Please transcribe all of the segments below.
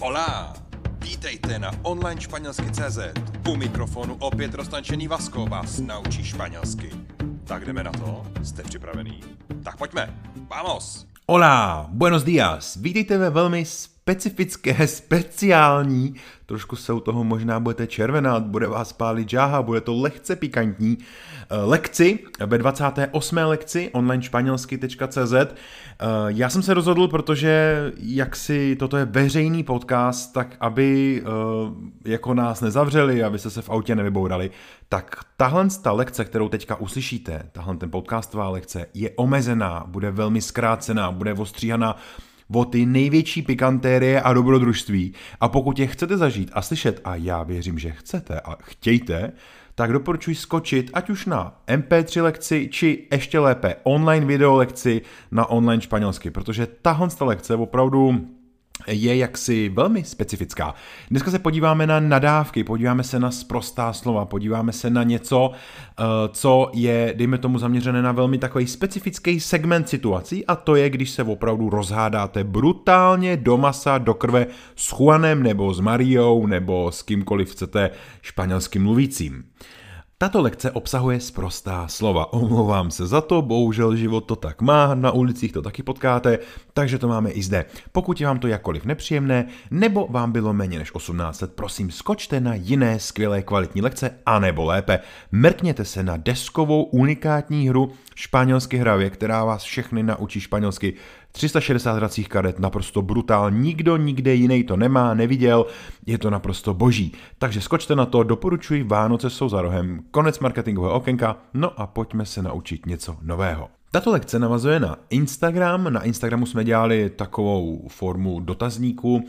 Hola! Vítejte na online španělsky CZ. U mikrofonu opět roztančený Vasko vás naučí španělsky. Tak jdeme na to? Jste připravený? Tak pojďme! Vamos! Hola, buenos días. Vítejte ve velmi specifické, speciální, trošku se u toho možná budete červenat, bude vás pálit žáha, bude to lehce pikantní, eh, lekci ve 28. lekci online španělsky.cz. Eh, Já jsem se rozhodl, protože jak si toto je veřejný podcast, tak aby eh, jako nás nezavřeli, abyste se v autě nevybourali, tak tahle ta lekce, kterou teďka uslyšíte, tahle ten podcastová lekce, je omezená, bude velmi zkrácená, bude ostříhaná o ty největší pikantérie a dobrodružství. A pokud je chcete zažít a slyšet, a já věřím, že chcete a chtějte, tak doporučuji skočit ať už na MP3 lekci, či ještě lépe online video lekci na online španělsky, protože tahle ta lekce opravdu je jaksi velmi specifická. Dneska se podíváme na nadávky, podíváme se na sprostá slova, podíváme se na něco, eh, co je, dejme tomu, zaměřené na velmi takový specifický segment situací a to je, když se opravdu rozhádáte brutálně do masa, do krve s Juanem nebo s Mariou nebo s kýmkoliv chcete španělským mluvícím. Tato lekce obsahuje sprostá slova. Omlouvám se za to, bohužel život to tak má, na ulicích to taky potkáte, takže to máme i zde. Pokud je vám to jakkoliv nepříjemné, nebo vám bylo méně než 18 let, prosím skočte na jiné skvělé kvalitní lekce, anebo lépe, mrkněte se na deskovou unikátní hru Španělsky hravě, která vás všechny naučí španělsky 360 hracích karet, naprosto brutál, nikdo nikde jiný to nemá, neviděl, je to naprosto boží. Takže skočte na to, doporučuji, Vánoce jsou za rohem, konec marketingového okénka, no a pojďme se naučit něco nového. Tato lekce navazuje na Instagram. Na Instagramu jsme dělali takovou formu dotazníku,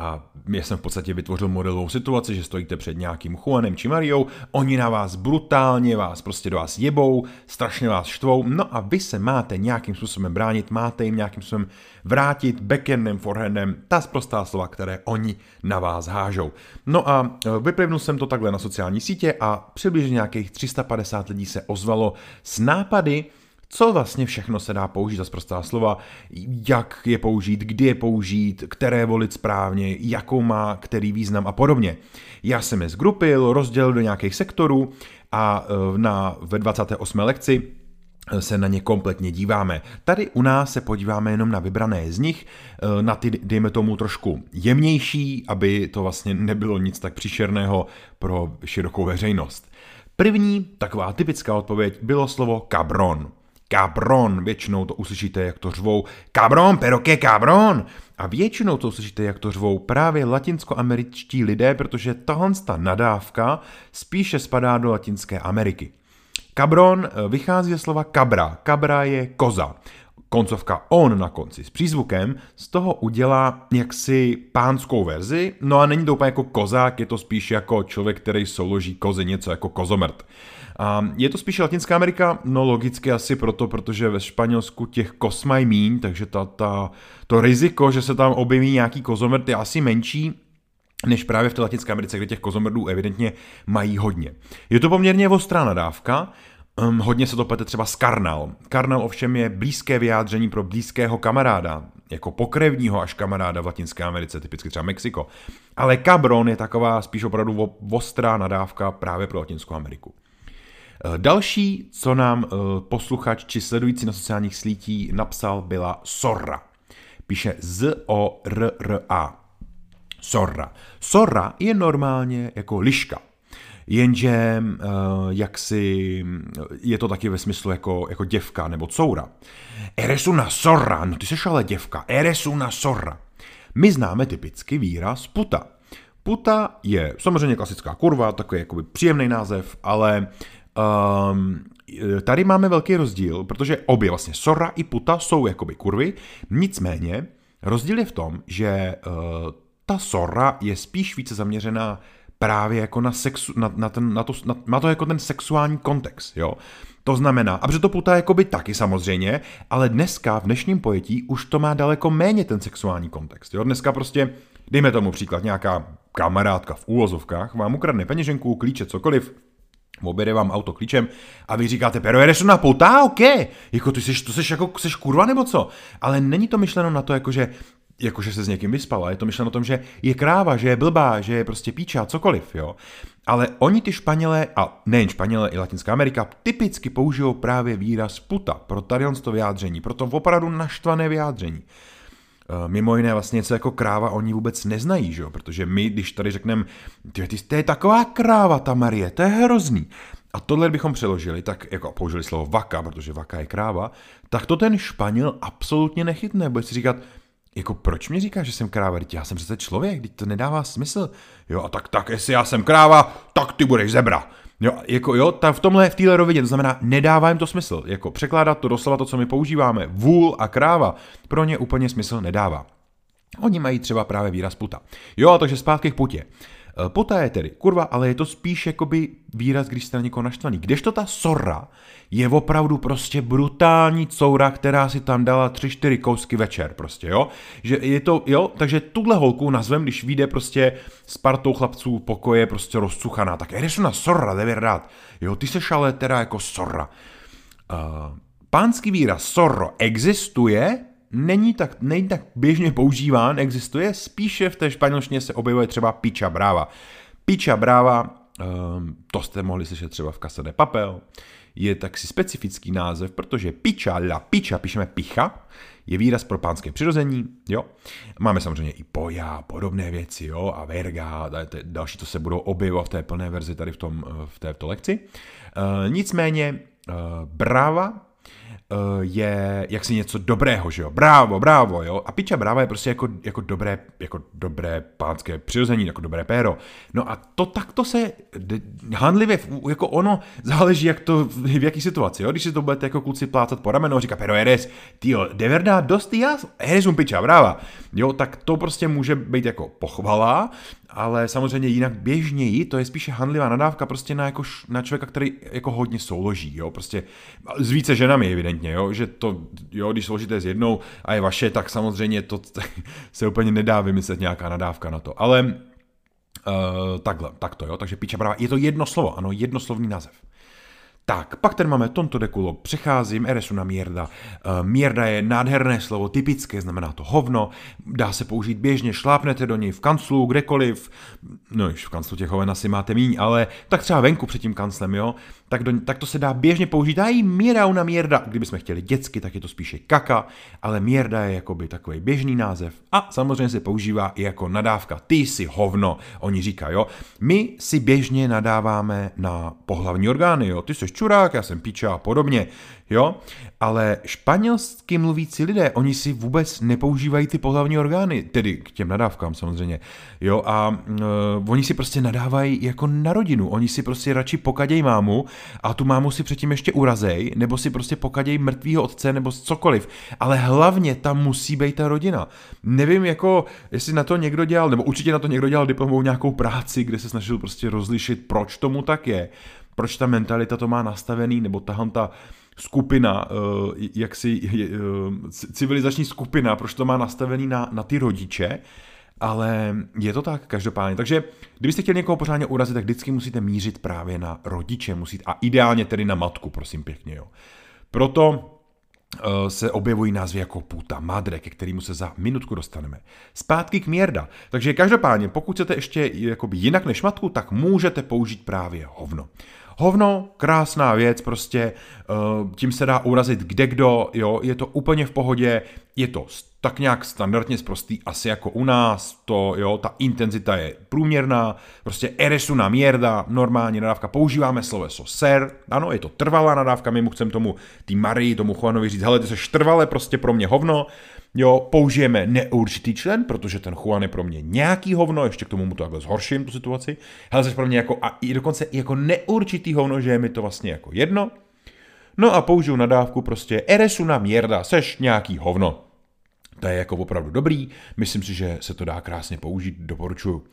a já jsem v podstatě vytvořil modelovou situaci, že stojíte před nějakým Juanem či Mariou, oni na vás brutálně vás prostě do vás jebou, strašně vás štvou, no a vy se máte nějakým způsobem bránit, máte jim nějakým způsobem vrátit backendem, forehandem, ta sprostá slova, které oni na vás hážou. No a e, vyplivnul jsem to takhle na sociální sítě a přibližně nějakých 350 lidí se ozvalo s nápady, co vlastně všechno se dá použít za prostá slova, jak je použít, kdy je použít, které volit správně, jakou má který význam a podobně. Já jsem je zgrupil, rozdělil do nějakých sektorů a e, na, ve 28. lekci e, se na ně kompletně díváme. Tady u nás se podíváme jenom na vybrané z nich, e, na ty, dejme tomu, trošku jemnější, aby to vlastně nebylo nic tak příšerného pro širokou veřejnost. První taková typická odpověď bylo slovo cabron cabron, většinou to uslyšíte, jak to řvou cabron, pero que cabron. A většinou to uslyšíte, jak to řvou právě latinskoameričtí lidé, protože tahle ta nadávka spíše spadá do Latinské Ameriky. Cabron eh, vychází ze slova cabra. Cabra je koza. Koncovka on na konci s přízvukem z toho udělá jaksi pánskou verzi, no a není to úplně jako kozák, je to spíš jako člověk, který souloží kozy, něco jako kozomrt. A je to spíš Latinská Amerika? No logicky asi proto, protože ve Španělsku těch kos mají míň, takže ta, ta, to riziko, že se tam objeví nějaký kozomrt je asi menší, než právě v té Latinské Americe, kde těch kozomrdů evidentně mají hodně. Je to poměrně ostrá nadávka, Um, hodně se to plete třeba s karnal. Karnal ovšem je blízké vyjádření pro blízkého kamaráda, jako pokrevního až kamaráda v Latinské Americe, typicky třeba Mexiko. Ale cabron je taková spíš opravdu ostrá nadávka právě pro Latinskou Ameriku. Eh, další, co nám eh, posluchač či sledující na sociálních sítích napsal, byla Sorra. Píše Z-O-R-R-A. Sorra. Sorra je normálně jako liška. Jenže uh, jak si je to taky ve smyslu jako, jako děvka nebo coura. Eres una sorra, no ty seš ale děvka, eres una sorra. My známe typicky výraz puta. Puta je samozřejmě klasická kurva, takový jakoby příjemný název, ale Um, tady máme velký rozdíl, protože obě vlastně Sora i Puta jsou jakoby kurvy, nicméně rozdíl je v tom, že uh, ta Sora je spíš více zaměřená právě jako na, sexu, na, na, ten, na, to, na, na to jako ten sexuální kontext, jo. To znamená, a to puta jakoby taky samozřejmě, ale dneska v dnešním pojetí už to má daleko méně ten sexuální kontext, jo. Dneska prostě, dejme tomu příklad, nějaká kamarádka v úvozovkách vám ukradne peněženku, klíče, cokoliv, objede vám auto klíčem a vy říkáte, pero eres una puta, ok, jako ty jsi, to jsi jako, jsi kurva nebo co? Ale není to myšleno na to, jako že jakože se s někým vyspala. Je to myšleno o tom, že je kráva, že je blbá, že je prostě píča, cokoliv, jo. Ale oni ty Španělé, a nejen Španělé, i Latinská Amerika, typicky použijou právě výraz puta pro tady to vyjádření, pro to opravdu naštvané vyjádření. Eh, mimo jiné vlastně něco jako kráva oni vůbec neznají, že jo? protože my, když tady řekneme, ty, ty, to je taková kráva ta Marie, to je hrozný. A tohle bychom přeložili, tak jako použili slovo vaka, protože vaka je kráva, tak to ten Španěl absolutně nechytne. Bude si říkat, jako proč mi říkáš, že jsem kráva, teď já jsem přece člověk, teď to nedává smysl. Jo, a tak, tak, jestli já jsem kráva, tak ty budeš zebra. Jo, jako jo, ta, v tomhle, v téhle rovině, to znamená, nedává jim to smysl. Jako překládat to doslova to, co my používáme, vůl a kráva, pro ně úplně smysl nedává. Oni mají třeba právě výraz puta. Jo, takže zpátky k putě. Eh, Pota je tedy kurva, ale je to spíš jakoby výraz, když jste na někoho naštvaný. Kdežto ta sorra je opravdu prostě brutální coura, která si tam dala tři, čtyři kousky večer prostě, jo. Že je to, jo, takže tuhle holku nazvem, když vyjde prostě s partou chlapců pokoje prostě rozcuchaná, tak je na sorra, de rád. Jo, ty seš ale teda jako sorra. Uh, pánský výraz sorro existuje, není tak, není tak běžně používán, existuje, spíše v té španělštině se objevuje třeba piča brava. Piča brava, um, to jste mohli slyšet třeba v Casa de Papel, je taksi specifický název, protože piča, la piča, píšeme picha, je výraz pro pánské přirození, jo. Máme samozřejmě i poja, podobné věci, jo, a verga, další to se budou objevovat v té plné verzi tady v, tom, v této lekci. Uh, nicméně, uh, brava Eh, je jaksi něco dobrého, že jo, brávo, brávo, jo, a piča bráva je prostě jako, jako dobré, jako dobré pánské přirození, jako dobré péro. No a to takto se handlivě, jako ono, záleží jak to, v jaký situaci, jo, když si to budete jako kluci plácat po ramenu a říká, pero eres, tío, de verdad, dost jas, eres un piča bráva, jo, tak to prostě může být jako pochvala, ale samozřejmě jinak běžněji, to je spíše handlivá nadávka prostě na, jako, na člověka, který jako hodně souloží, jo, prostě s více ženami evidentně, jo, že to, jo, když složíte s jednou a je vaše, tak samozřejmě to se úplně nedá vymyslet nějaká nadávka na to, ale uh, takhle, takto, jo, takže píča brava, je to jedno slovo, ano, jednoslovný název. Tak, pak tady máme Tonto Dekulo, přecházím, eresu na mierda. Uh, mierda je nádherné slovo, typické, znamená to hovno, dá se použít běžně, šlápnete do něj v kanclu, kdekoliv, no již v kanclu těch hoven asi máte míň, ale tak třeba venku před tím kanclem, jo, tak, do, tak to se dá běžně použít. A i mierda una mierda, kdybychom chtěli dětsky, tak je to spíše kaka, ale mierda je jakoby takový běžný název a samozřejmě se používá i jako nadávka. Ty jsi hovno, oni říkají, jo. My si běžně nadáváme na pohlavní orgány, jo. Ty jsi čurák, já jsem píča a podobně jo, ale španělsky mluvící lidé, oni si vůbec nepoužívají ty pohlavní orgány, tedy k těm nadávkám samozřejmě, jo, a uh, oni si prostě nadávají jako na rodinu, oni si prostě radši pokadějí mámu a tu mámu si předtím ještě urazej, nebo si prostě pokadějí mrtvýho otce, nebo cokoliv, ale hlavně tam musí být ta rodina. Nevím, jako, jestli na to někdo dělal, nebo určitě na to někdo dělal diplomovou nějakou práci, kde se snažil prostě rozlišit, proč tomu tak je, proč ta mentalita to má nastavený, nebo tahle ta skupina, eh, jaksi eh, civilizační skupina, proč to má nastavený na, na ty rodiče, ale je to tak každopádně. Takže kdybyste chtěli někoho pořádně urazit, tak vždycky musíte mířit právě na rodiče, musíte, a ideálně tedy na matku, prosím pěkně. Jo. Proto eh, se objevují názvy jako puta, madre, ke kterému se za minutku dostaneme. Zpátky k mierda. Takže každopádně, pokud chcete ještě jakoby jinak než matku, tak můžete použít právě hovno. Hovno, krásná věc, prostě eh, tím se dá urazit kde kdo, jo, je to úplně v pohodě, je to tak nějak standardně zprostý, asi jako u nás, to, jo, ta intenzita je průměrná, prostě eresu na mierda, normální nadávka, používáme sloveso ser, ano, je to trvalá nadávka, my mu chceme tomu, tý Marii, tomu Juanovi říct, hele, ty seš trvale prostě pro mě hovno, Jo, použijeme neurčitý člen, protože ten Juan je pro mě nějaký hovno, ještě k tomu mu to takhle zhorším tu situaci. Hele, jsi pro mě jako, a i dokonce jako neurčitý hovno, že je mi to vlastně jako jedno. No a použiju nadávku prostě eresu na mierda, seš nějaký hovno. To je jako opravdu dobrý, myslím si, že se to dá krásně použít, doporučuju. Uh,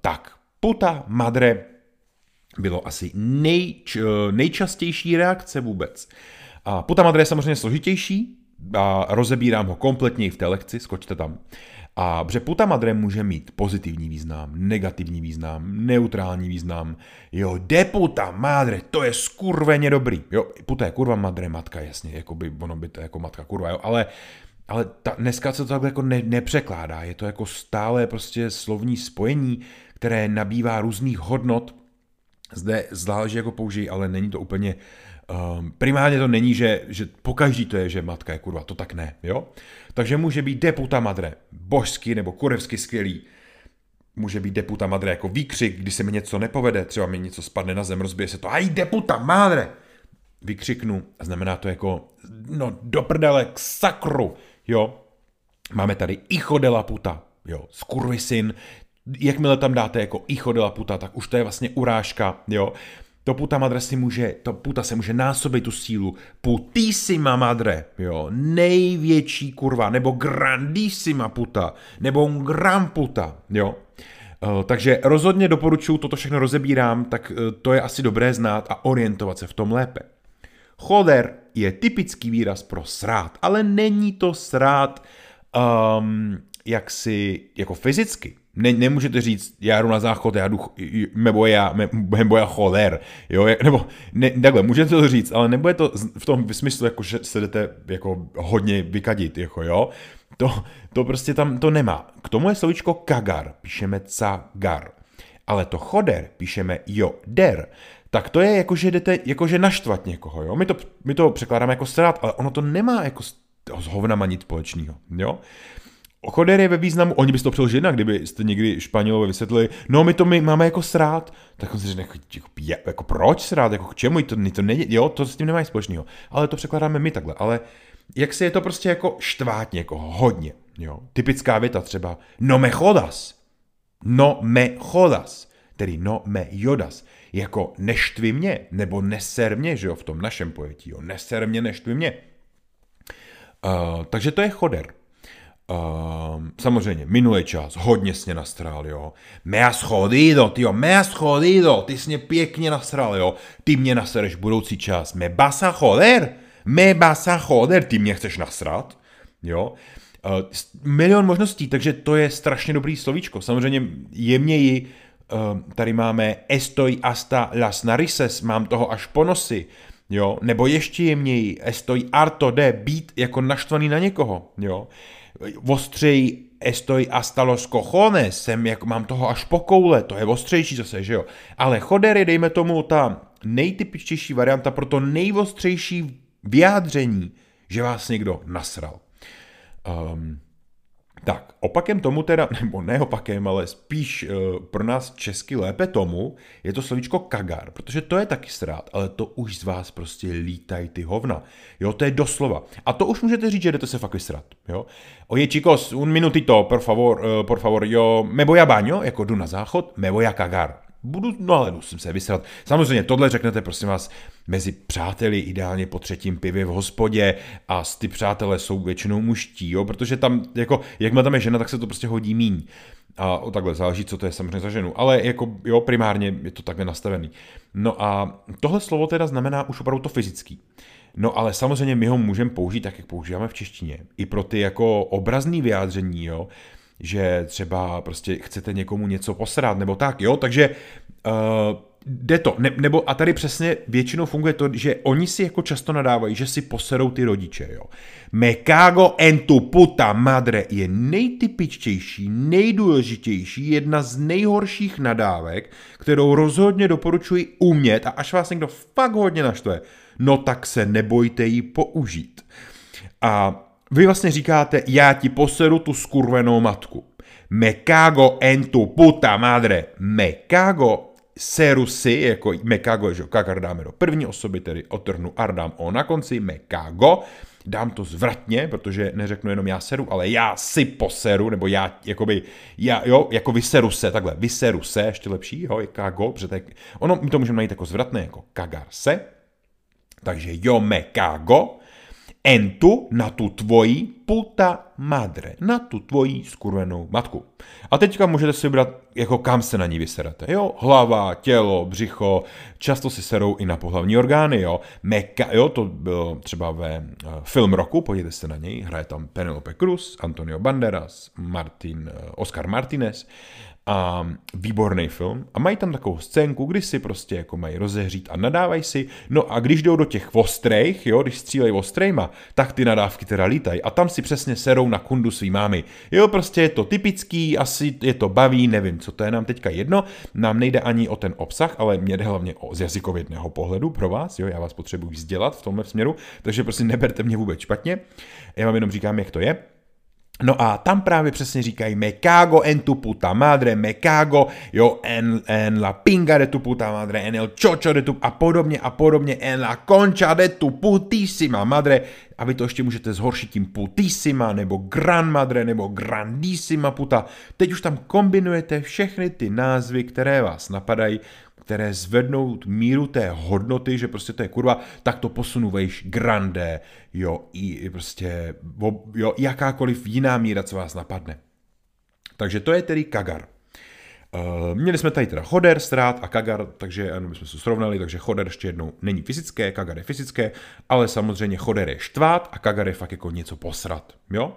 tak, puta madre bylo asi nejč, uh, nejčastější reakce vůbec. A puta madre je samozřejmě složitější, a rozebírám ho kompletně i v té lekci, skočte tam. A protože puta madre může mít pozitivní význam, negativní význam, neutrální význam. Jo, de puta madre, to je skurveně dobrý. Jo, puta je kurva, madre matka, jasně, jako by, ono by to jako matka kurva, jo, ale ale ta, dneska se to takhle jako ne, nepřekládá. Je to jako stále prostě slovní spojení, které nabývá různých hodnot. Zde záleží jako použijí, ale není to úplně Um, primárně to není, že, že pokaždý to je, že matka je kurva, to tak ne, jo? Takže může být deputa madre, božsky nebo kurevsky skvělý, může být deputa madre jako výkřik, když se mi něco nepovede, třeba mi něco spadne na zem, rozbije se to, aj deputa madre, vykřiknu a znamená to jako, no do prdele, k sakru, jo? Máme tady icho de puta, jo, syn, jakmile tam dáte jako icho de puta, tak už to je vlastně urážka, jo? To puta madre si může, to puta se může násobit tu sílu. Putísima madre, jo, největší kurva, nebo grandísima puta, nebo gran puta, jo. Uh, takže rozhodně doporučuji, toto všechno rozebírám, tak uh, to je asi dobré znát a orientovat se v tom lépe. Choder je typický výraz pro srát, ale není to srát um, jaksi jako fyzicky. Ne, nemůžete říct, já jdu na záchod, já jdu, nebo já, nebo já choler, jo, nebo ne, takhle, můžete to říct, ale nebude to v tom smyslu, jako, že se jdete jako hodně vykadit, jako jo, to, to prostě tam to nemá. K tomu je slovíčko kagar, píšeme cagar, ale to choder píšeme jo, der, tak to je jako, že jdete jakože naštvat někoho, jo, my to, my to překládáme jako strát, ale ono to nemá jako s, s hovnama nic společného, jo. Choder je ve významu, oni by to přeložili jinak, kdybyste někdy Španělové vysvětlili, no my to my máme jako srát, tak on si řekne, jako, jako, jako proč srát, jako k čemu, to, to není, jo, to s tím nemá společného, ale to překládáme my takhle, ale jak se je to prostě jako štvát někoho, hodně, jo, typická věta třeba, no me chodas, no me chodas, tedy no me jodas, jako neštvi mě, nebo neser mě, že jo, v tom našem pojetí, jo, neser mě, neštvi mě. Uh, takže to je choder. Uh, samozřejmě, minulý čas, hodně sně nastral, jo. Me has jodido, tyjo, me has jodido, ty jsi mě pěkně nastral, jo. Ty mě nasereš budoucí čas, me vas a joder, me vas a joder, ty mě chceš nasrat, jo. Uh, milion možností, takže to je strašně dobrý slovíčko. Samozřejmě jemněji, uh, tady máme estoy hasta las narices, mám toho až po nosy, jo. Nebo ještě jemněji, estoy harto de, být jako naštvaný na někoho, jo ostřej estoy hasta los cojones, jsem jak mám toho až po koule, to je ostřejší zase, že jo. Ale choder je, dejme tomu, ta nejtypičtější varianta pro to nejostřejší vyjádření, že vás někdo nasral. Um, tak, opakem tomu teda, nebo ne opakem, ale spíš uh, pro nás česky lépe tomu, je to slovíčko kagar, protože to je taky srát, ale to už z vás prostě lítají ty hovna. Jo, to je doslova. A to už můžete říct, že jdete se fakt vysrat. Jo. Oye chicos, un minutito, por favor, uh, por favor, jo, me voy a baño, jako jdu na záchod, me voy a kagar budu, no ale musím se vysrat. Samozřejmě tohle řeknete, prosím vás, mezi přáteli, ideálně po třetím pivě v hospodě a ty přátelé jsou většinou muští, jo, protože tam, jako, jakmile tam je žena, tak se to prostě hodí míň. A o takhle záleží, co to je samozřejmě za ženu. Ale jako, jo, primárně je to takhle nastavený. No a tohle slovo teda znamená už opravdu to fyzický. No ale samozřejmě my ho můžeme použít tak, jak používáme v češtině. I pro ty jako obrazný vyjádření, jo že třeba prostě chcete někomu něco posrat nebo tak, jo, takže uh, jde to, ne, nebo a tady přesně většinou funguje to, že oni si jako často nadávají, že si poserou ty rodiče, jo. Me cago en tu puta madre je nejtypičtější, nejdůležitější, jedna z nejhorších nadávek, kterou rozhodně doporučuji umět a až vás někdo fakt hodně naštve, no tak se nebojte ji použít. A vy vlastně říkáte, já ti poseru tu skurvenou matku. Me cago en tu puta madre. Me cago seru si, jako me cago, že kakar dáme do první osoby, tedy otrhnu ar dám o na konci, me cago, dám to zvratně, protože neřeknu jenom já seru, ale já si poseru, nebo já, jakoby, já, jo, jako vyseru se, takhle, vyseru se, ještě lepší, jo, je cago, protože tak, ono, my to můžeme najít jako zvratné, jako kagar se, takže jo me cago, en tu na tu tvoji puta madre, na tu tvoji skurvenou matku. A teďka můžete si vybrat, jako kam se na ní vyserete. Jo, hlava, tělo, břicho, často si serou i na pohlavní orgány, jo. Meka, jo, to bylo třeba ve uh, film roku, podívejte se na něj, hraje tam Penelope Cruz, Antonio Banderas, Martin, uh, Oscar Martinez a výborný film a mají tam takovou scénku, kdy si prostě jako mají rozehřít a nadávají si, no a když jdou do těch ostrejch, jo, když střílejí ostrejma, tak ty nadávky teda lítají a tam si přesně serou na kundu svý mámy. Jo, prostě je to typický, asi je to baví, nevím, co to je nám teďka jedno. Nám nejde ani o ten obsah, ale mě jde hlavně o z jazykovědného pohledu pro vás, jo, já vás potřebuji vzdělat v tomhle směru, takže prostě neberte mě vůbec špatně. Já vám jenom říkám, jak to je. No a tam právě přesně říkají me cago en tu puta madre, me cago, jo, en, en la pinga de tu puta madre, en el chocho de tu a podobně a podobně, en la concha de tu putísima madre, a vy to ještě můžete zhoršit tím putísima, nebo gran madre, nebo grandísima puta. Teď už tam kombinujete všechny ty názvy, které vás napadají, které zvednou míru té hodnoty, že prostě to je kurva, tak to posunu vejš grande, jo, i prostě, jo, jakákoliv jiná míra, co vás napadne. Takže to je tedy Kagar. Uh, měli jsme tady teda choder, strát a kagar, takže ano, jsme se srovnali, takže choder ještě jednou není fyzické, kagar je fyzické, ale samozřejmě choder je štvát a kagar je fakt jako něco posrat, jo?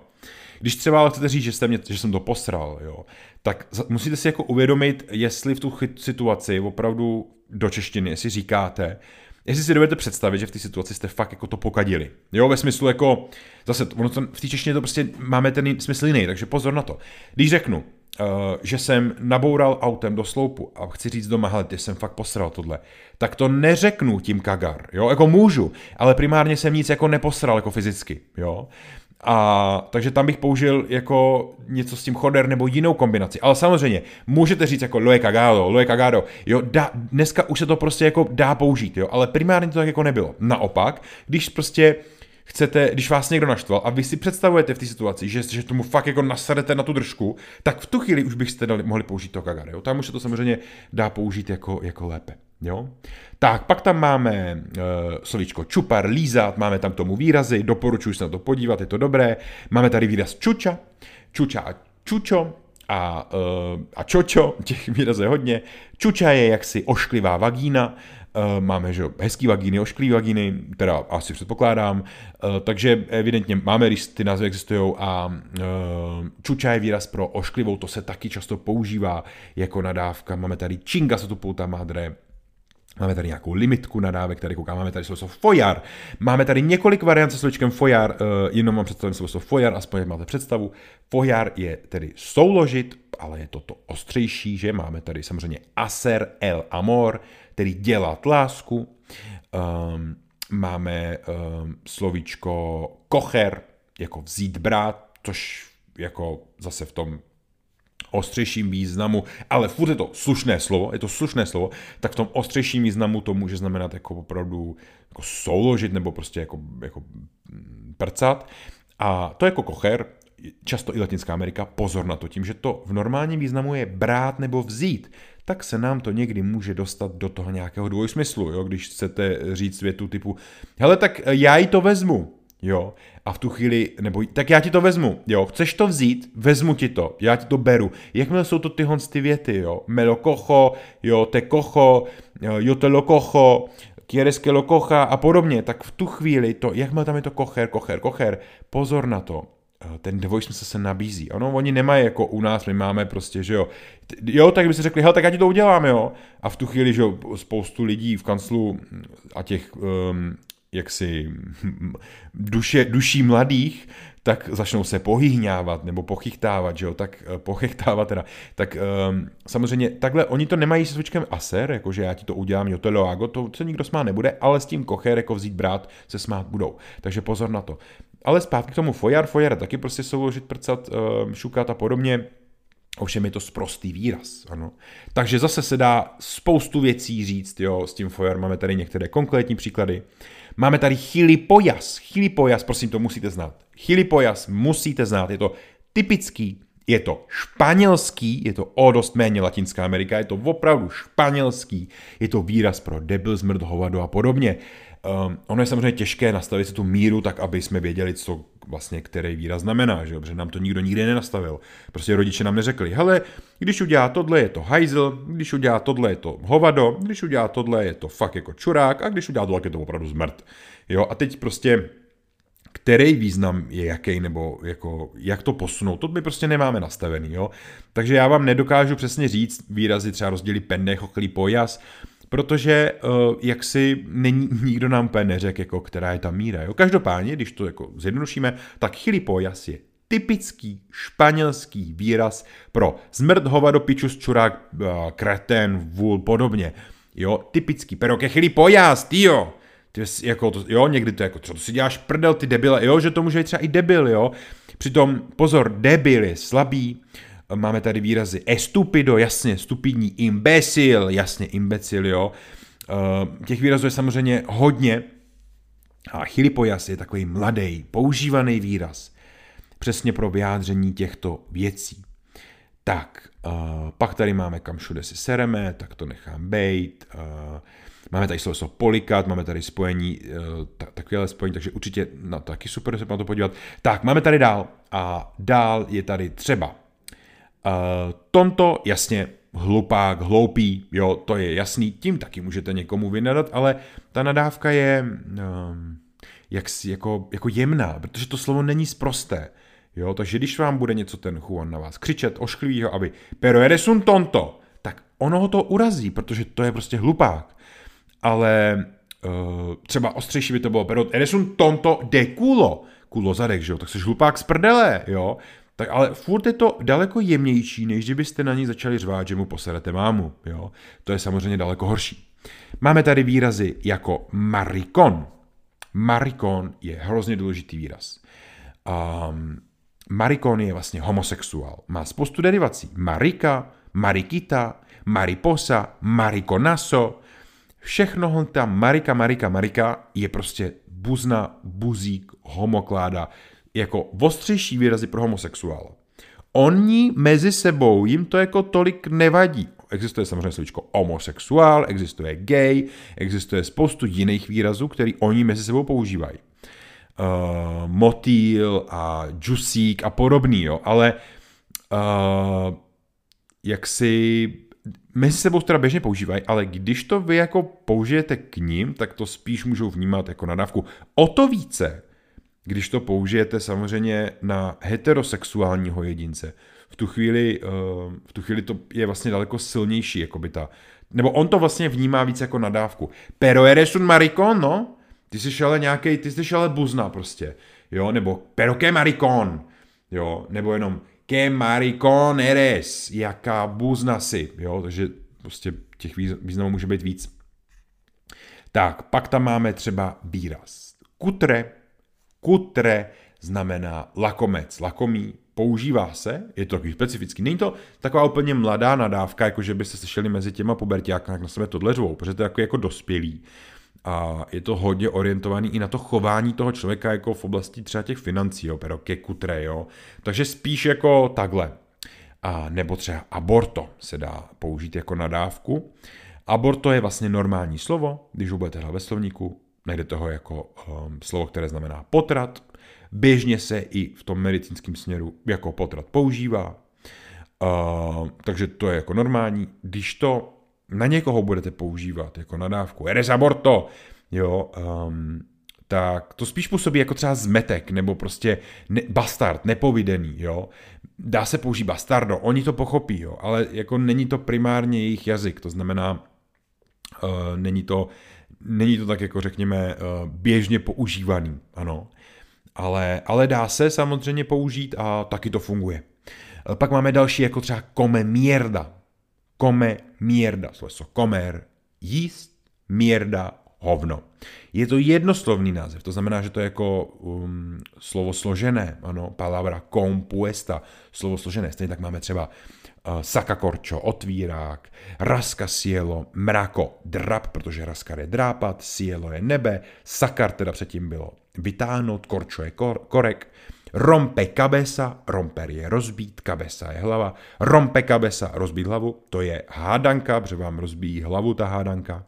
Když třeba ale chcete říct, že, jste mě, že jsem to posral, jo, tak musíte si jako uvědomit, jestli v tu situaci opravdu do češtiny, jestli říkáte, jestli si dovedete představit, že v té situaci jste fakt jako to pokadili. Jo, ve smyslu jako, zase, ono to, v té češtině to prostě máme ten smysl jiný, takže pozor na to. Když řeknu, uh, že jsem naboural autem do sloupu a chci říct doma, hele, ty jsem fakt posral tohle, tak to neřeknu tím kagar, jo, jako můžu, ale primárně jsem nic jako neposral jako fyzicky, jo. A takže tam bych použil jako něco s tím choder nebo jinou kombinaci. Ale samozřejmě, můžete říct jako loe cagado, loe cagado. Jo, dá, dneska už se to prostě jako dá použít, jo, ale primárně to tak jako nebylo. Naopak, když prostě chcete, když vás někdo naštval a vy si představujete v té situaci, že, že tomu fakt jako nasadete na tu držku, tak v tu chvíli už byste dali, mohli použít to kagare. Jo? Tam už se to samozřejmě dá použít jako, jako lépe. Jo? Tak, pak tam máme uh, slovíčko čupar, lízat, máme tam tomu výrazy, doporučuji se na to podívat, je to dobré. Máme tady výraz čuča, čuča a čučo, a, uh, a čočo, těch výrazů je hodně. Čuča je jaksi ošklivá vagína, uh, máme že hezký vagíny, ošklivý vagíny, teda asi předpokládám, uh, takže evidentně máme, když ty názvy existují a uh, čuča je výraz pro ošklivou, to se taky často používá jako nadávka. Máme tady činga se tu pouta madre, Máme tady nějakou limitku nadávek, tady koukám, máme tady slovo fojar. Máme tady několik variant se slovičkem fojar, uh, jenom mám představit slovo fojar, aspoň máte představu. Fojar je tedy souložit, ale je to to ostřejší, že máme tady samozřejmě aser el amor, tedy dělat lásku. Um, máme um, slovíčko kocher, jako vzít brát, což jako zase v tom ostřejším významu, ale furt je to slušné slovo, je to slušné slovo, tak v tom ostřejším významu to může znamenat jako opravdu jako souložit nebo prostě jako, jako prcat. A to jako kocher, často i Latinská Amerika, pozor na to, tím, že to v normálním významu je brát nebo vzít, tak se nám to někdy může dostat do toho nějakého dvojsmyslu, jo? když chcete říct větu typu, hele, tak já ji to vezmu, jo, a v tu chvíli, nebo tak já ti to vezmu, jo, chceš to vzít, vezmu ti to, já ti to beru. Jakmile jsou to tyhle ty věty, jo, me lo cojo, jo, te cojo, jo te lo cojo, quieres que lo coja a podobně, tak v tu chvíli to, jakmile tam je to kocher, kocher, kocher, pozor na to, eh, ten dvojsmysl se nabízí. Ano, oni nemají jako u nás, my máme prostě, že jo, jo, tak by si řekli, hele, tak já ti to udělám, jo. A v tu chvíli, že jo, spoustu lidí v kanclu a těch um, jaksi duše, duší mladých, tak začnou se pohýhňávat nebo pochychtávat, že jo, tak eh, pochechtávat teda, tak um, samozřejmě takhle, oni to nemají se svičkem aser, jakože já ti to udělám, jo, to loago, to se nikdo smát nebude, ale s tím kocher jako vzít brát se smát budou, takže pozor na to. Ale zpátky k tomu fojar, fojar taky prostě souložit, prcat, um, šukat a podobně, Ovšem je to sprostý výraz, ano. Takže zase se dá spoustu věcí říct, jo, s tím fojar máme tady některé konkrétní příklady. Máme tady chilipojas. Chilipojas, prosím, to musíte znát. Chilipojas musíte znát, je to typický, je to španělský, je to o dost méně Latinská Amerika, je to opravdu španělský, je to výraz pro debil, zmrt, hovado a podobně. Um, ono je samozřejmě těžké nastavit si tu míru tak, aby jsme věděli, co vlastně který výraz znamená, že protože nám to nikdo nikdy nenastavil. Prostě rodiče nám neřekli, hele, když udělá tohle, je to hajzl, když udělá tohle, je to hovado, když udělá tohle, je to fakt jako čurák a když udělá tohle, je to opravdu zmrt. Jo, a teď prostě který význam je jaký, nebo jako, jak to posunout, to my prostě nemáme nastavený, jo. Takže já vám nedokážu přesně říct výrazy třeba rozdělí pendech, ochlí, pojas, protože uh, jak si není, nikdo nám úplně neřekl, jako, která je ta míra. Jo? Každopádně, když to jako zjednodušíme, tak chilipojas je typický španělský výraz pro zmrt hovado, pičus, čurák, uh, kretén, vůl, podobně. Jo, typický, pero que chilipojas, tío. Ty, jako to, jo, někdy to jako, co to si děláš prdel, ty debile, jo, že to může být třeba i debil, jo. Přitom, pozor, debil je slabý, máme tady výrazy estupido, jasně, stupidní, imbecil, jasně, imbecil, jo. Uh, těch výrazů je samozřejmě hodně a chilipojas je takový mladý, používaný výraz přesně pro vyjádření těchto věcí. Tak, uh, pak tady máme kam všude si sereme, tak to nechám bejt. Uh, máme tady slovo polikat, máme tady spojení, takovéhle spojení, takže určitě na to taky super se na to podívat. Tak, máme tady dál a dál je tady třeba uh, tonto, jasně, hlupák, hloupý, jo, to je jasný, tím taky můžete někomu vynadat, ale ta nadávka je uh, jak, jako, jako jemná, protože to slovo není sprosté. Jo, takže když vám bude něco ten Juan na vás křičet, ošklivý ho, aby pero eres un tonto, tak ono ho to urazí, protože to je prostě hlupák. Ale uh, třeba ostřejší by to bylo, pero eres un tonto de culo, kulo zadek, že jo, tak jsi hlupák z prdele, jo. Tak ale furt je to daleko jemnější, než kdybyste na ní začali řvát, že mu poserete mámu, jo. To je samozřejmě daleko horší. Máme tady výrazy jako marikon. Marikon je hrozně důležitý výraz. Um, Marikon je vlastně homosexuál. Má spoustu derivací. Marika, Marikita, Mariposa, Marikonaso. Všechno tam Marika, Marika, Marika je prostě buzna, buzík, homokláda, jako ostřejší výrazy pro homosexuála. Oni mezi sebou, jim to jako tolik nevadí. Existuje samozřejmě slovíčko homosexuál, existuje gay, existuje spoustu jiných výrazů, který oni mezi sebou používají uh, motýl a džusík a podobný, jo, ale uh, jak si mezi sebou teda běžně používají, ale když to vy jako použijete k ním, tak to spíš můžou vnímat jako nadávku. O to více, když to použijete samozřejmě na heterosexuálního jedince. V tu chvíli, uh, v tu chvíli to je vlastně daleko silnější, jako by ta, nebo on to vlastně vnímá víc jako nadávku. Pero eres un maricón, no? Ty jsi ale nějaký, ty jsi ale buzna prostě, jo, nebo pero que maricón, jo, nebo jenom que maricón eres, jaká buzna si, jo, takže prostě těch významů může být víc. Tak, pak tam máme třeba výraz. Kutre, kutre znamená lakomec, lakomý, používá se, je to takový specifický. Není to taková úplně mladá nadávka, jako že byste slyšeli mezi těma pubertáky, jak na sebe tohle řvou, protože to je jako, jako dospělý a je to hodně orientovaný i na to chování toho člověka jako v oblasti třeba těch financí, jo, pero ke kutre, jo. Takže spíš jako takhle. A nebo třeba aborto se dá použít jako nadávku. Aborto je vlastně normální slovo, když ho budete hledat ve slovníku, najdete ho jako um, slovo, které znamená potrat. Běžně se i v tom medicínském směru jako potrat používá. Uh, takže to je jako normální. Když to na někoho budete používat jako nadávku, eres aborto, jo, um, tak to spíš působí jako třeba zmetek, nebo prostě ne, bastard, nepovidený, jo. Dá se použít bastardo, oni to pochopí, jo, ale jako není to primárně jejich jazyk, to znamená, uh, není to, není to tak jako řekněme uh, běžně používaný, ano. Ale, ale dá se samozřejmě použít a taky to funguje. Uh, pak máme další jako třeba come mierda, come mierda, sloveso comer, jíst, mierda, hovno. Je to jednoslovný název, to znamená, že to je jako um, slovo složené, ano, palabra compuesta, slovo složené. Stejně tak máme třeba uh, sakakorčo, otvírák, raska sielo, mrako, drap, protože raskar je drápat, sielo je nebe, sakar teda předtím bylo vytáhnout, korčo je kor, korek, Rompe kabesa, romper je rozbít, kabesa je hlava. Rompe kabesa, rozbít hlavu, to je hádanka, protože vám rozbíjí hlavu ta hádanka.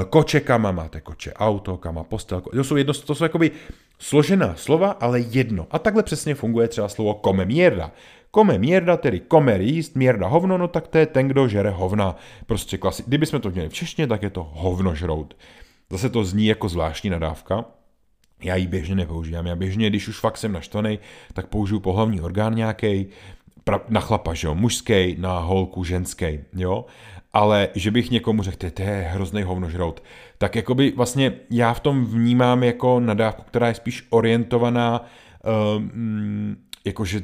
E, koče kama, máte koče auto, kama postel. To jsou, jedno, to jsou jakoby složená slova, ale jedno. A takhle přesně funguje třeba slovo come mierda. Come mierda, tedy komer jíst, mierda hovno, no tak to je ten, kdo žere hovna. Prostě klasi. Kdybychom to měli v češtině, tak je to hovno žrout. Zase to zní jako zvláštní nadávka, já ji běžně nepoužívám. Já běžně, když už fakt jsem naštvaný, tak použiju pohlavní orgán nějaký, na chlapa, že jo, mužský, na holku, ženský, jo, ale že bych někomu řekl, to je hrozný hovnožrout, tak jakoby vlastně já v tom vnímám jako nadávku, která je spíš orientovaná, um, jakože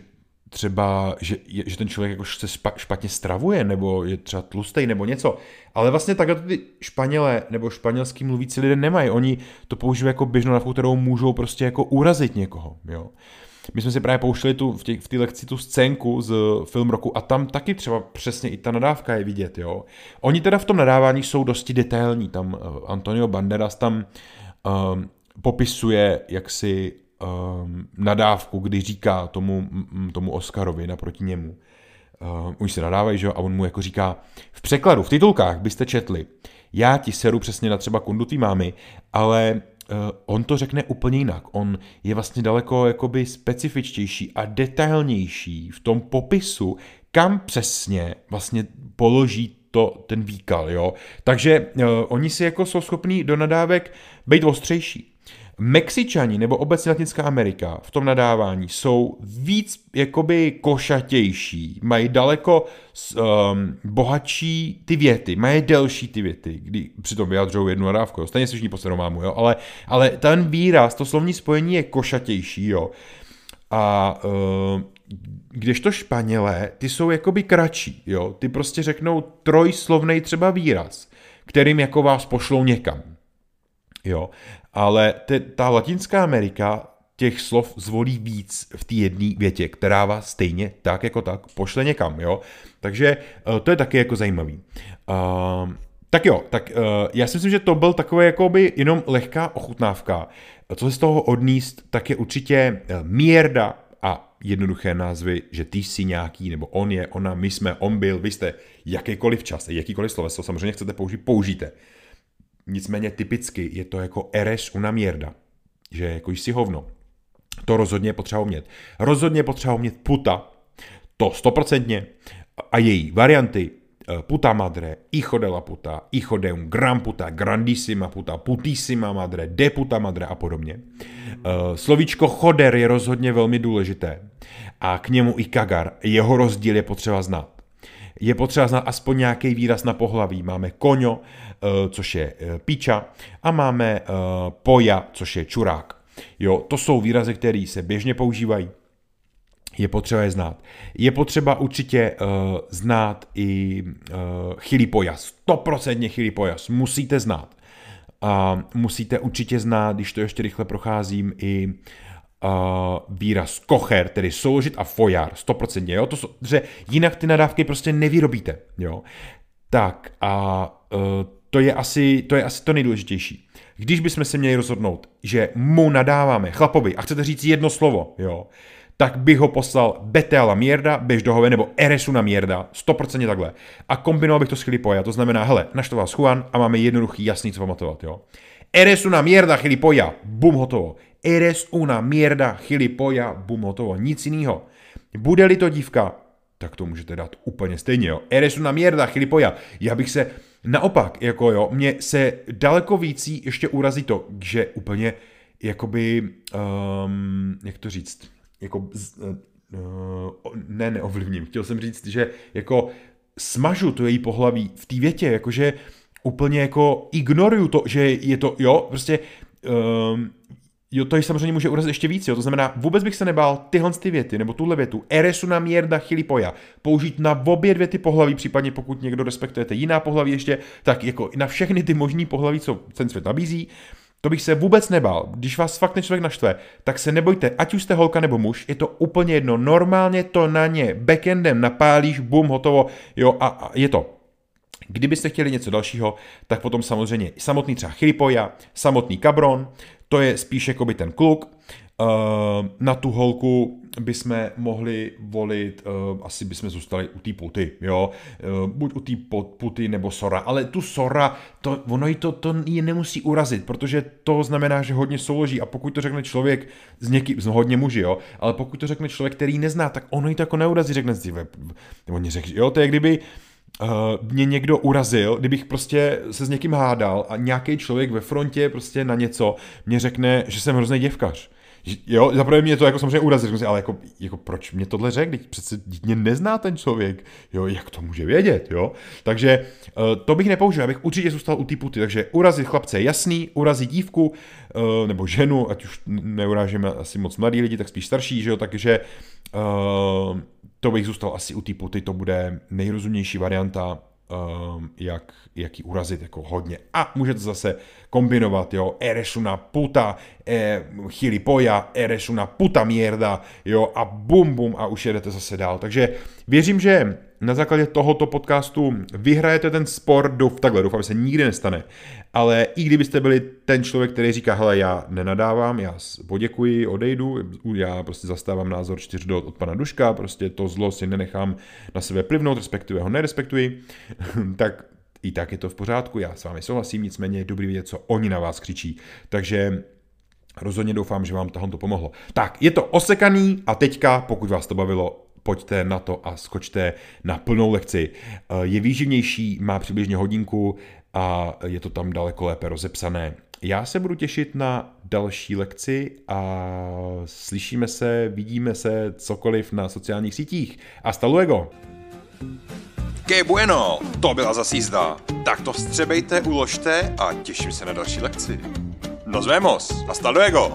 třeba, že, že ten člověk jako se špatně stravuje, nebo je třeba tlustý, nebo něco. Ale vlastně takhle ty Španělé nebo španělský mluvící lidé nemají. Oni to používají jako běžnou navku, kterou můžou prostě jako urazit někoho. Jo. My jsme si právě pouštěli tu, v té v lekci tu scénku z film roku a tam taky třeba přesně i ta nadávka je vidět. Jo. Oni teda v tom nadávání jsou dosti detailní. Tam uh, Antonio Banderas tam um, popisuje, jak si nadávku, kdy říká tomu, tomu Oscarovi naproti němu. Uh, oni se nadávají, že jo, a on mu jako říká, v překladu, v titulkách byste četli, já ti seru přesně na třeba kundu tvý mámy, ale uh, on to řekne úplně jinak. On je vlastně daleko jakoby specifičtější a detailnější v tom popisu, kam přesně vlastně položí to, ten výkal, jo. Takže uh, oni si jako jsou schopní do nadávek být ostřejší. Mexičani nebo obecně Latinská Amerika v tom nadávání jsou víc jakoby košatější, mají daleko um, bohatší ty věty, mají delší ty věty, kdy přitom vyjadřují jednu nadávku, jo. stejně slyšní po mámu, jo, ale, ale ten výraz, to slovní spojení je košatější, jo. A uh, kdežto Španělé, ty jsou jakoby kratší, jo, ty prostě řeknou trojslovnej třeba výraz, kterým jako vás pošlou někam. Jo ale te, ta Latinská Amerika těch slov zvolí víc v té jedné větě, která vás stejně tak jako tak pošle někam, jo. Takže uh, to je taky jako zajímavý. Uh, tak jo, tak uh, já si myslím, že to byl takové jakoby jenom lehká ochutnávka. Co se z toho odníst, tak je určitě mierda a jednoduché názvy, že ty jsi nějaký, nebo on je, ona, my jsme, on byl, vy jste, jakýkoliv čas, jakýkoliv sloveso, samozřejmě chcete použít, použijte. Nicméně typicky je to jako eres una mierda, že jako jsi hovno. To rozhodně je potřeba umět. Rozhodně je potřeba umět puta, to stoprocentně, a její varianty, eh, puta madre, hijo de la puta, hijo de un gran puta, grandissima puta, putissima madre, de puta madre a podobně. Eh, slovíčko choder je rozhodně velmi důležité a k němu i kagar, jeho rozdíl je potřeba znát je potřeba znát aspoň nějaký výraz na pohlaví. Máme koňo, eh, což je eh, píča, a máme eh, poja, což je čurák. Jo, to jsou výrazy, které se běžně používají. Je potřeba je znát. Je potřeba určitě uh, znát i uh, chylý pojas. 100% chylý pojas. Musíte znát. A musíte určitě znát, když to ještě rychle procházím, i uh, výraz kocher, tedy souložit a fojar, 100%, jo, to jsou, že jinak ty nadávky prostě nevyrobíte, jo. Tak a uh, to je asi to, je asi to nejdůležitější. Když bychom se měli rozhodnout, že mu nadáváme chlapovi a chcete říct jedno slovo, jo, tak bych ho poslal Bete la mierda, běž nebo Eresu na mierda, 100% takhle. A kombinoval bych to s chilipoja, to znamená, hele, naštval vás Juan a máme jednoduchý, jasný, co pamatovat, jo. Eres una mierda, chilipoja, bum, hotovo. Eres una mierda, chilipoja, bum, hotovo. Nic jiného. Bude-li to dívka, tak to můžete dát úplně stejně, jo. Eres una mierda, chilipoja. Já bych se, naopak, jako jo, mě se daleko vící ještě urazí to, že úplně, jakoby, um, jak to říct, jako, uh, ne, neovlivním, chtěl jsem říct, že jako smažu to její pohlaví v té větě, jakože úplně jako ignoruju to, že je to, jo, prostě um, jo, to samozřejmě může urazit ještě víc, jo. To znamená, vůbec bych se nebál tyhle ty věty, nebo tuhle větu, eresu na mierda chilipoja, použít na obě dvě ty pohlaví, případně pokud někdo respektujete jiná pohlaví ještě, tak jako na všechny ty možný pohlaví, co ten svět nabízí, to bych se vůbec nebál. Když vás fakt ten člověk naštve, tak se nebojte, ať už jste holka nebo muž, je to úplně jedno. Normálně to na ně backendem napálíš, bum, hotovo, jo, a, a je to. Kdybyste chtěli něco dalšího, tak potom samozřejmě samotný třeba Chilipoja, samotný Cabron, to je spíš jako by ten kluk. Uh, na tu holku bychom mohli volit, uh, asi bychom zůstali u té puty, jo, uh, buď u té puty nebo Sora, ale tu Sora, to, ono jí to, to ji nemusí urazit, protože to znamená, že hodně souloží a pokud to řekne člověk z někým, z hodně muži, jo, ale pokud to řekne člověk, který nezná, tak ono jí to jako neurazí, řekne si, nebo řekne, jo, to je kdyby, mě někdo urazil, kdybych prostě se s někým hádal a nějaký člověk ve frontě prostě na něco mě řekne, že jsem hrozný děvkař. Jo, zaprvé mě to jako samozřejmě urazí, řeknu si, ale jako, jako proč mě tohle řekl, teď přece mě nezná ten člověk, jo, jak to může vědět, jo. Takže uh, to bych nepoužil, abych určitě zůstal u té puty, takže urazit chlapce je jasný, urazit dívku, uh, nebo ženu, ať už neurážíme asi moc mladí lidi, tak spíš starší, že jo, takže uh, to bych zůstal asi u té puty, to bude nejrozumnější varianta, um, jak, jak ji urazit jako hodně. A můžete zase kombinovat, jo, eres una puta, eh, poja, eres una puta mierda, jo, a bum bum a už jedete zase dál. Takže věřím, že na základě tohoto podcastu vyhrajete ten spor, douf, takhle doufám, že se nikdy nestane, ale i kdybyste byli ten člověk, který říká, hele, já nenadávám, já poděkuji, odejdu, já prostě zastávám názor 4 do od pana Duška, prostě to zlo si nenechám na sebe plivnout, respektive ho nerespektuji, tak i tak je to v pořádku, já s vámi souhlasím, nicméně je dobrý vidět, co oni na vás křičí. Takže rozhodně doufám, že vám tohle pomohlo. Tak, je to osekaný a teďka, pokud vás to bavilo, pojďte na to a skočte na plnou lekci. Je výživnější, má přibližně hodinku a je to tam daleko lépe rozepsané. Já se budu těšit na další lekci a slyšíme se, vidíme se, cokoliv na sociálních sítích. Hasta luego! Que bueno, to byla zase jízda. Tak to vstřebejte, uložte a těším se na další lekci. Nos vemos, hasta luego!